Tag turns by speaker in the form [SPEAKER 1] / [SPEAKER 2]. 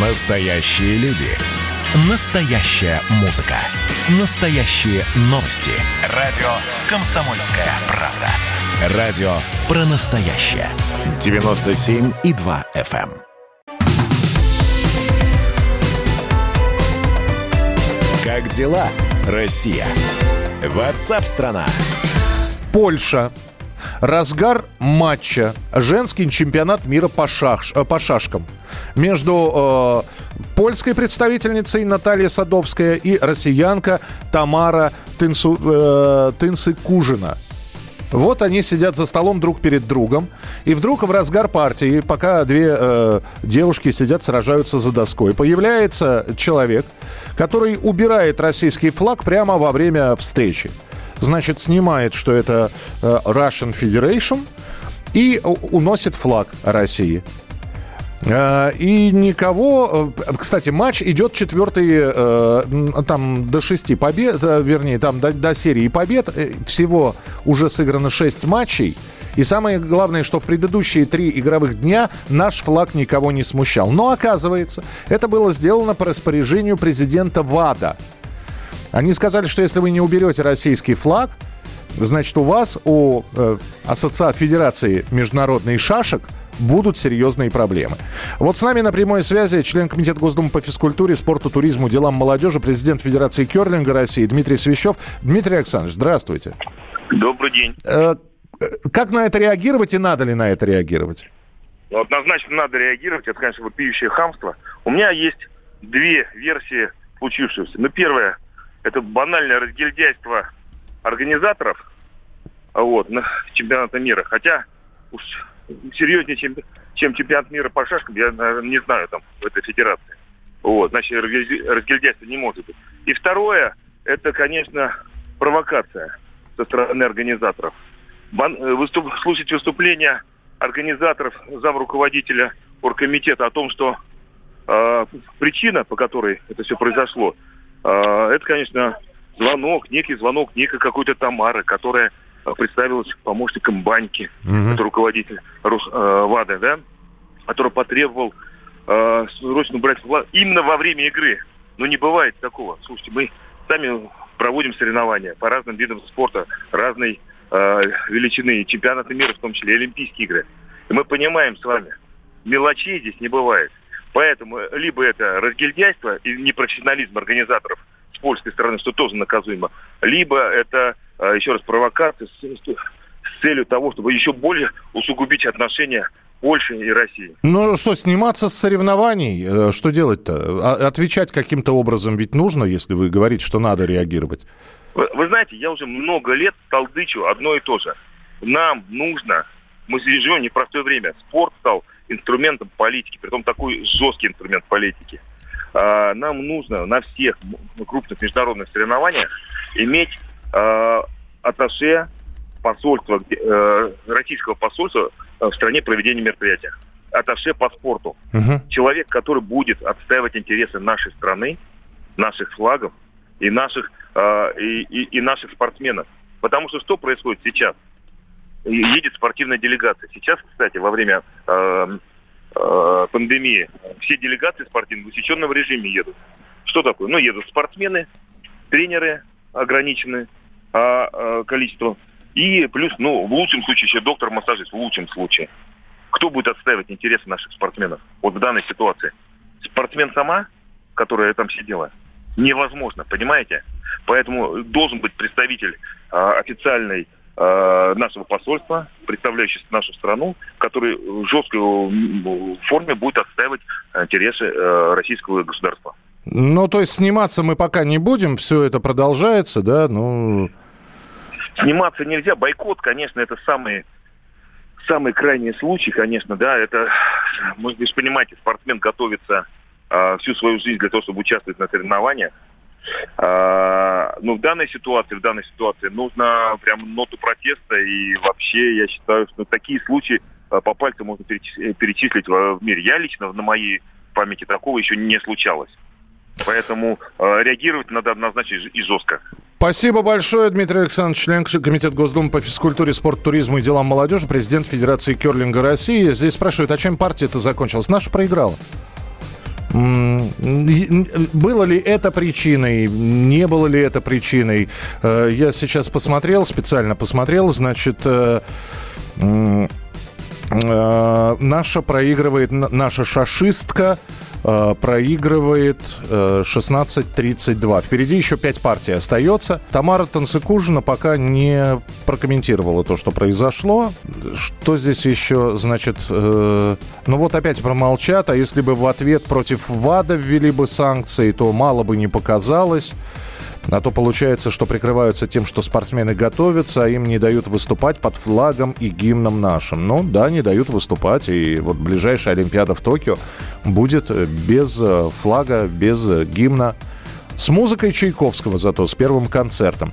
[SPEAKER 1] Настоящие люди. Настоящая музыка. Настоящие новости. Радио «Комсомольская правда». Радио про настоящее. 97,2 FM. эм. Как дела, Россия? Ватсап-страна!
[SPEAKER 2] Польша. Разгар матча. Женский чемпионат мира по, шаш, э, по шашкам. Между э, польской представительницей Наталья Садовская и россиянка Тамара Тынсу, э, Тынсы-Кужина. Вот они сидят за столом друг перед другом, и вдруг в разгар партии, пока две э, девушки сидят, сражаются за доской, появляется человек, который убирает российский флаг прямо во время встречи. Значит, снимает, что это э, Russian Federation, и уносит флаг России. Э, И никого... э, Кстати, матч идет четвертый, э, там до шести побед, вернее, там до, до серии побед. Всего уже сыграно шесть матчей. И самое главное, что в предыдущие три игровых дня наш флаг никого не смущал. Но оказывается, это было сделано по распоряжению президента ВАДА. Они сказали, что если вы не уберете российский флаг, значит, у вас, у э, Ассоциации Федерации международных шашек, будут серьезные проблемы. Вот с нами на прямой связи член Комитета Госдумы по физкультуре, спорту, туризму, делам молодежи, президент Федерации керлинга России Дмитрий Свящев. Дмитрий Александрович, здравствуйте.
[SPEAKER 3] Добрый день.
[SPEAKER 2] Э, э, как на это реагировать и надо ли на это реагировать?
[SPEAKER 3] Ну, Однозначно надо реагировать. Это, конечно, вопиющее хамство. У меня есть две версии случившегося. Ну, первое, это банальное разгильдяйство организаторов вот, на чемпионата мира. Хотя уж серьезнее, чем, чем чемпионат мира по шашкам, я, наверное, не знаю там в этой федерации. Вот, значит, разгильдя- разгильдяйства не может быть. И второе, это, конечно, провокация со стороны организаторов. Э, выступ- слушать выступления организаторов, замруководителя оргкомитета о том, что э, причина, по которой это все произошло, э, это, конечно, звонок, некий звонок некой какой-то Тамары, которая представилась помощником баньки, это руководитель Рус- э, ВАДА, да, который потребовал э, срочно убрать флаг именно во время игры. Но не бывает такого. Слушайте, мы сами проводим соревнования по разным видам спорта, разной э, величины, чемпионаты мира в том числе, и Олимпийские игры. И мы понимаем с вами, мелочей здесь не бывает. Поэтому либо это разгильдяйство и непрофессионализм организаторов с польской стороны, что тоже наказуемо, либо это, э, еще раз, провокация с, с- с целью того, чтобы еще более усугубить отношения Польши и России.
[SPEAKER 2] Ну что, сниматься с соревнований? Э, Что делать-то? А- Отвечать каким-то образом ведь нужно, если вы говорите, что надо реагировать.
[SPEAKER 3] Вы, вы знаете, я уже много лет толдычу одно и то же. Нам нужно, мы живем в непростое время, спорт стал инструментом политики, притом такой жесткий инструмент политики. А, нам нужно на всех крупных международных соревнованиях иметь а, атташе посольства, э, российского посольства э, в стране проведения мероприятия. Атташе по спорту
[SPEAKER 2] Мгм.
[SPEAKER 3] человек, который будет отстаивать интересы нашей страны, наших флагов и наших э, и, и- и наших спортсменов. Потому что что происходит сейчас? Едет спортивная делегация. Сейчас, кстати, во время э, э, пандемии все делегации спортивные в усеченном режиме едут. Что такое? Ну, едут спортсмены, тренеры ограничены а, а, количеством. И плюс, ну, в лучшем случае еще доктор-массажист, в лучшем случае. Кто будет отстаивать интересы наших спортсменов вот в данной ситуации? Спортсмен сама, которая там сидела? Невозможно, понимаете? Поэтому должен быть представитель а, официальной нашего посольства, представляющий нашу страну, который в жесткой форме будет отстаивать интересы э, российского государства.
[SPEAKER 2] Ну, то есть сниматься мы пока не будем, все это продолжается, да, ну...
[SPEAKER 3] Сниматься нельзя. Бойкот, конечно, это самый, самый крайний случай, конечно, да. Это, вы же понимаете, спортсмен готовится всю свою жизнь для того, чтобы участвовать на соревнованиях. А, но в данной ситуации, в данной ситуации нужно прям ноту протеста и вообще я считаю, что такие случаи а, по пальцам можно перечис- перечислить в в мире. Я лично на моей памяти такого еще не случалось. Поэтому а, реагировать надо однозначно и жестко.
[SPEAKER 2] Спасибо большое, Дмитрий Александрович, член Комитета Госдумы по физкультуре, спорту, туризму и делам молодежи, президент Федерации керлинга России. Здесь спрашивают, а чем партия-то закончилась? Наша проиграла. Было ли это причиной, не было ли это причиной? Э, я сейчас посмотрел, специально посмотрел, значит, э, э, наша проигрывает, наша шашистка проигрывает 16-32. Э, Впереди еще 5 партий остается. Тамара Танцикужина пока не прокомментировала то, что произошло. Что здесь еще, значит... Э, ну вот опять промолчат, а если бы в ответ против ВАДА ввели бы санкции, то мало бы не показалось. А то получается, что прикрываются тем, что спортсмены готовятся, а им не дают выступать под флагом и гимном нашим. Ну да, не дают выступать. И вот ближайшая Олимпиада в Токио будет без э, флага, без гимна. С музыкой Чайковского зато, с первым концертом.